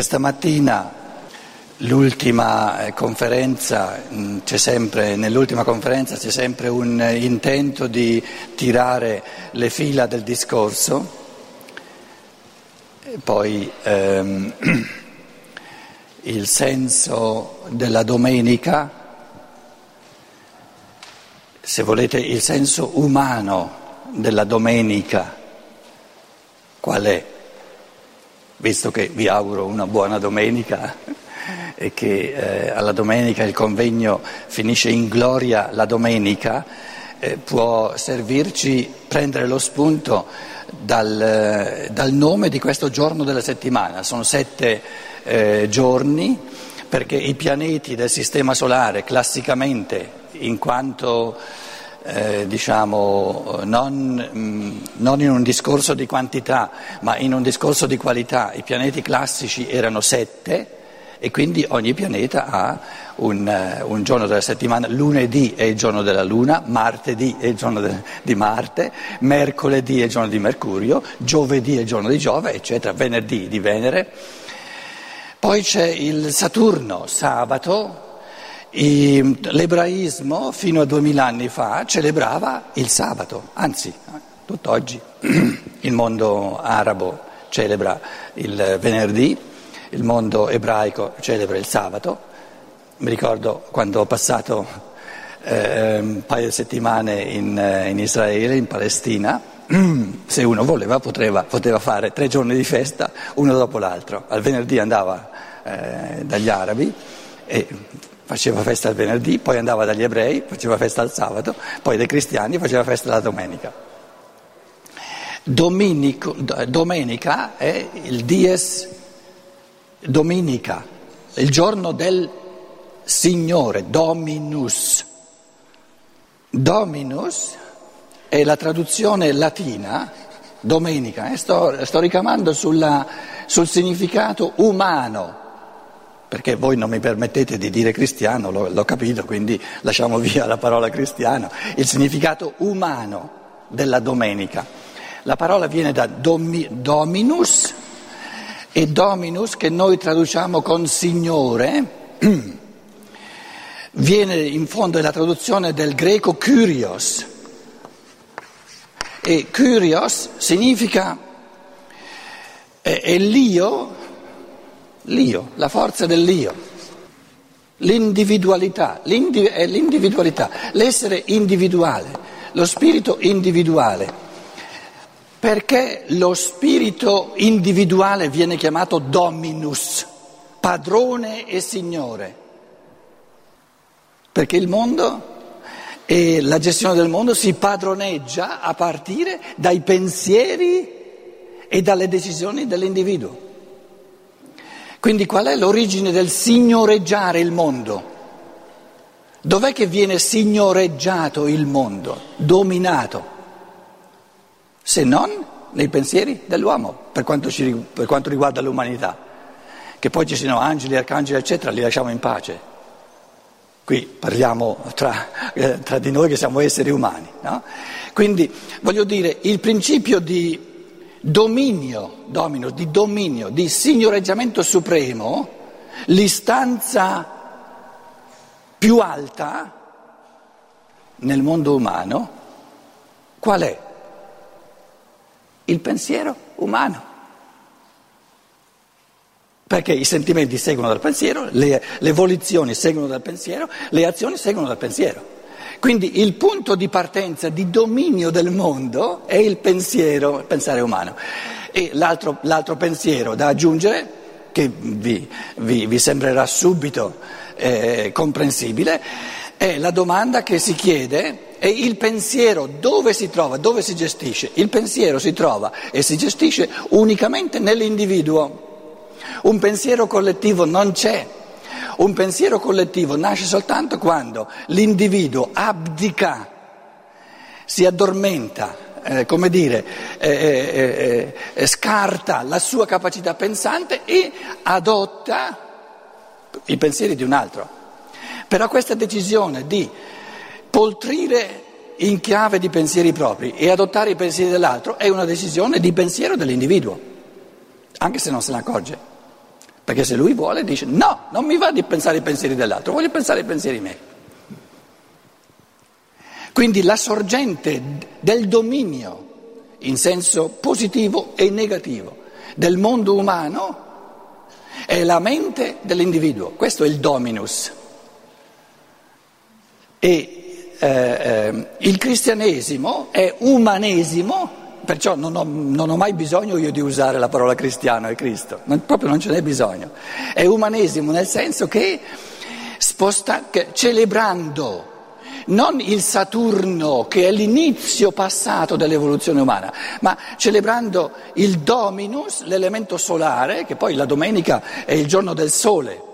Questa mattina l'ultima eh, conferenza, mm, sempre, nell'ultima conferenza c'è sempre un intento di tirare le fila del discorso, poi ehm, il senso della domenica, se volete il senso umano della domenica, qual è? Visto che vi auguro una buona domenica e che eh, alla domenica il convegno finisce in gloria la domenica, eh, può servirci prendere lo spunto dal, dal, nome di questo giorno della settimana. Sono sette eh, giorni perché i pianeti del Sistema Solare classicamente, in quanto eh, diciamo, non, mm, non, in un discorso di quantità, ma in un discorso di qualità. I pianeti classici erano sette e quindi ogni pianeta ha un, uh, un giorno della settimana. Lunedì è il giorno della Luna, martedì è il giorno de, di Marte, mercoledì è il giorno di Mercurio, giovedì è il giorno di Giove, eccetera, venerdì di Venere. Poi c'è il Saturno, sabato, L'ebraismo fino a duemila anni fa celebrava il sabato, anzi, tutt'oggi il mondo arabo celebra il venerdì, il mondo ebraico celebra il sabato. Mi ricordo quando ho passato eh, un paio di settimane in, in, Israele, in Palestina, se uno voleva poteva, poteva, fare tre giorni di festa uno dopo l'altro. Al venerdì andava eh, dagli arabi e faceva festa il venerdì, poi andava dagli ebrei, faceva festa il sabato, poi dai cristiani faceva festa la domenica. Dominico, domenica è il dies dominica, il giorno del Signore, Dominus. Dominus è la traduzione latina, domenica, eh? sto, sto, ricamando sulla, sul significato umano perché voi non mi permettete di dire cristiano, l'ho, l'ho, capito, quindi lasciamo via la parola cristiano, il significato umano della domenica. La parola viene da domi, dominus e dominus che noi traduciamo con signore, viene in fondo della traduzione del greco kyrios e kyrios significa è, è l'io l'io, la forza dell'io, l'individualità, l'indiv- è l'individualità, l'essere individuale, lo spirito individuale. Perché lo spirito individuale viene chiamato dominus, padrone e signore? Perché il mondo e la gestione del mondo si padroneggia a partire dai pensieri e dalle decisioni dell'individuo. Quindi qual è l'origine del signoreggiare il mondo? Dov'è che viene signoreggiato il mondo, dominato? Se non nei pensieri dell'uomo, per quanto, ci, per quanto riguarda l'umanità. Che poi ci siano angeli, arcangeli, eccetera, li lasciamo in pace. Qui parliamo tra, eh, tra di noi che siamo esseri umani. No? Quindi voglio dire, il principio di dominio, domino, di dominio, di signoreggiamento supremo, l'istanza più alta nel mondo umano, qual è? Il pensiero umano. Perché i sentimenti seguono dal pensiero, le, le volizioni seguono dal pensiero, le azioni seguono dal pensiero. Quindi il punto di partenza di dominio del mondo è il pensiero, il pensare umano. E l'altro, l'altro pensiero da aggiungere, che vi, vi, vi sembrerà subito eh, comprensibile, è la domanda che si chiede è il pensiero dove si trova, dove si gestisce? Il pensiero si trova e si gestisce unicamente nell'individuo. Un pensiero collettivo non c'è. Un pensiero collettivo nasce soltanto quando l'individuo abdica, si addormenta, eh, come dire, eh, eh, eh, scarta la sua capacità pensante e adotta i pensieri di un altro. Però questa decisione di poltrire in chiave di pensieri propri e adottare i pensieri dell'altro è una decisione di pensiero dell'individuo, anche se non se ne accorge Perché se lui vuole dice no, non mi va di pensare i pensieri dell'altro, voglio pensare i pensieri miei. Quindi la sorgente del dominio in senso positivo e negativo del mondo umano è la mente dell'individuo, questo è il dominus. E eh, eh, il cristianesimo è umanesimo, perciò non ho, non ho, mai bisogno io di usare la parola cristiano e Cristo, non, proprio non ce n'è bisogno. È umanesimo nel senso che, sposta, che celebrando non il Saturno che è l'inizio passato dell'evoluzione umana, ma celebrando il Dominus, l'elemento solare, che poi la domenica è il giorno del Sole.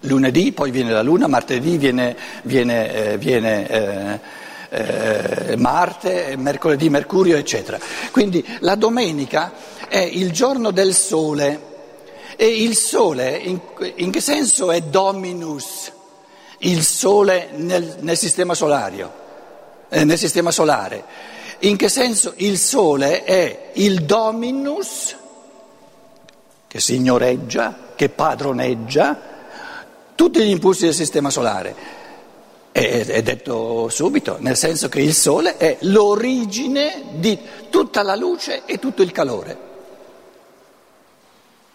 Lunedì poi viene la Luna, martedì viene, viene, eh, viene eh, eh, Marte, mercoledì Mercurio, eccetera. Quindi la domenica è il giorno del Sole e il Sole in, in che senso è Dominus? il Sole nel, nel, sistema, solario, eh, nel sistema solare. In che senso il Sole è il dominus che signoreggia, che padroneggia tutti gli impulsi del sistema solare. È, è detto subito, nel senso che il Sole è l'origine di tutta la luce e tutto il calore.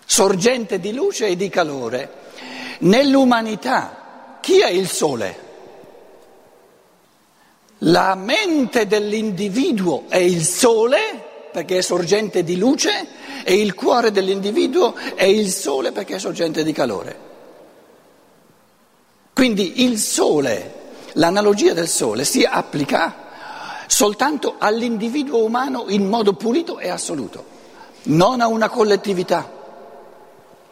Sorgente di luce e di calore. Nell'umanità chi è il sole? La mente dell'individuo è il sole perché è sorgente di luce e il cuore dell'individuo è il sole perché è sorgente di calore. Quindi il sole, l'analogia del sole si applica soltanto all'individuo umano in modo pulito e assoluto, non a una collettività.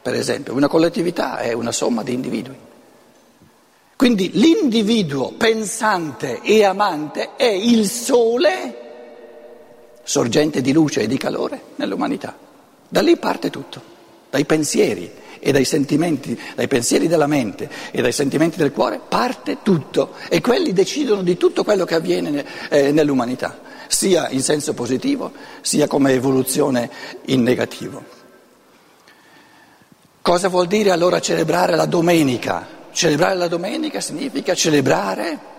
Per esempio, una collettività è una somma di individui. Quindi l'individuo pensante e amante è il sole, sorgente di luce e di calore nell'umanità. Da lì parte tutto, dai pensieri e dai sentimenti, dai pensieri della mente e dai sentimenti del cuore parte tutto e quelli decidono di tutto quello che avviene eh, nell'umanità, sia in senso positivo sia come evoluzione in negativo. Cosa vuol dire allora celebrare la domenica? Celebrare la domenica significa celebrare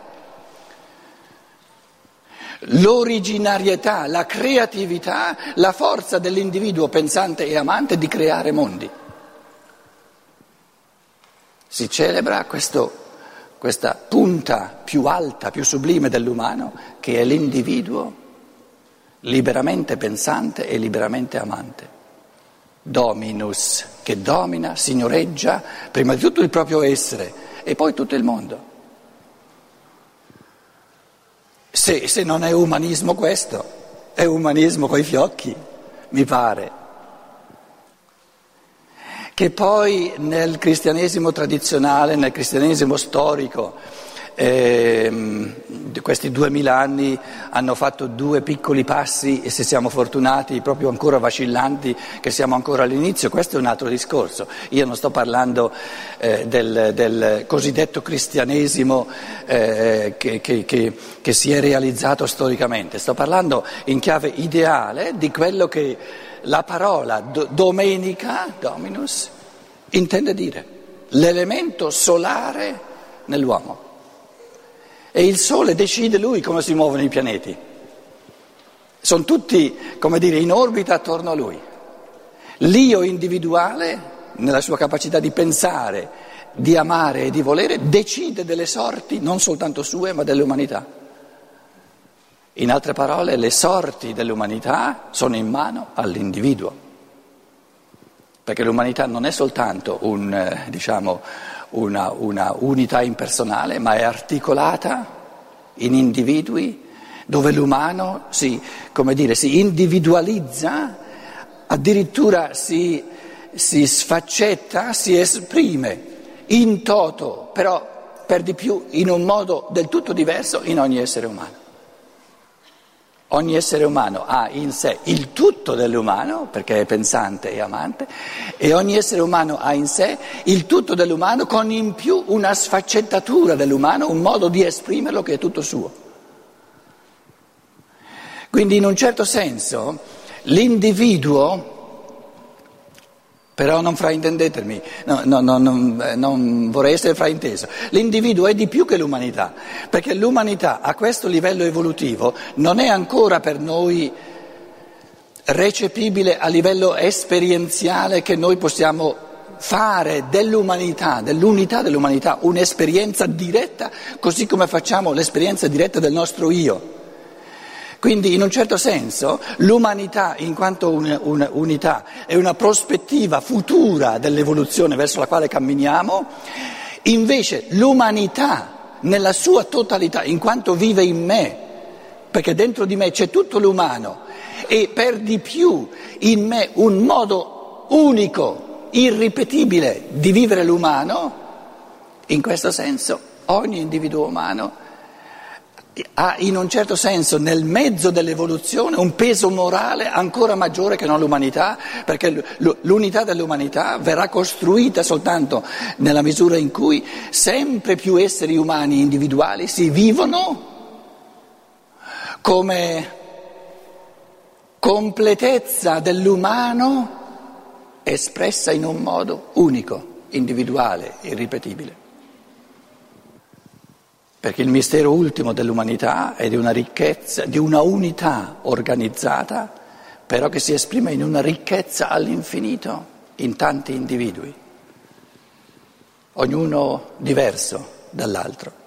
l'originarietà, la creatività, la forza dell'individuo pensante e amante di creare mondi. Si celebra questo, questa punta più alta, più sublime dell'umano, che è l'individuo liberamente pensante e liberamente amante dominus, che domina, signoreggia prima di tutto il proprio essere e poi tutto il mondo. Se, se non è umanismo questo, è umanismo coi fiocchi, mi pare. Che poi nel cristianesimo tradizionale, nel cristianesimo storico, eh, questi duemila anni hanno fatto due piccoli passi e se siamo fortunati, proprio ancora vacillanti, che siamo ancora all'inizio, questo è un altro discorso. Io non sto parlando eh, del, del, cosiddetto cristianesimo eh, che, che, che, che si è realizzato storicamente, sto parlando in chiave ideale di quello che la parola do, domenica, dominus, intende dire, l'elemento solare nell'uomo e il Sole decide lui come si muovono i pianeti. Sono tutti, come dire, in orbita attorno a lui. L'io individuale, nella sua capacità di pensare, di amare e di volere, decide delle sorti non soltanto sue ma dell'umanità. In altre parole, le sorti dell'umanità sono in mano all'individuo, perché l'umanità non è soltanto un, eh, diciamo, una, una unità impersonale, ma è articolata in individui dove l'umano si, dire, si individualizza, addirittura si, si sfaccetta, si esprime in toto, però per di più in un modo del tutto diverso in ogni essere umano. Ogni essere umano ha in sé il tutto dell'umano, perché è pensante e amante, e ogni essere umano ha in sé il tutto dell'umano con in più una sfaccettatura dell'umano, un modo di esprimerlo che è tutto suo. Quindi in un certo senso l'individuo Però non fraintendetemi, no, no, no, non vorrei essere frainteso. L'individuo è di più che l'umanità, perché l'umanità a questo livello evolutivo non è ancora per noi recepibile a livello esperienziale che noi possiamo fare dell'umanità, dell'unità dell'umanità, un'esperienza diretta, così come facciamo l'esperienza diretta del nostro io. Quindi in un certo senso l'umanità in quanto un, un, unità è una prospettiva futura dell'evoluzione verso la quale camminiamo, invece l'umanità nella sua totalità, in quanto vive in me, perché dentro di me c'è tutto l'umano e per di più in me un modo unico, irripetibile di vivere l'umano, in questo senso ogni individuo umano ha in un certo senso nel mezzo dell'evoluzione un peso morale ancora maggiore che non l'umanità, perché l'unità dell'umanità verrà costruita soltanto nella misura in cui sempre più esseri umani individuali si vivono come completezza dell'umano espressa in un modo unico, individuale, irripetibile perché il mistero ultimo dell'umanità è di una ricchezza, di una unità organizzata, però che si esprime in una ricchezza all'infinito in tanti individui, ognuno diverso dall'altro.